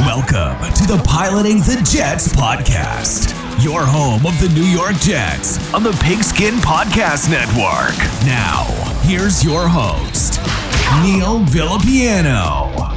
Welcome to the Piloting the Jets podcast, your home of the New York Jets on the Pigskin Podcast Network. Now, here's your host, Neil Villapiano.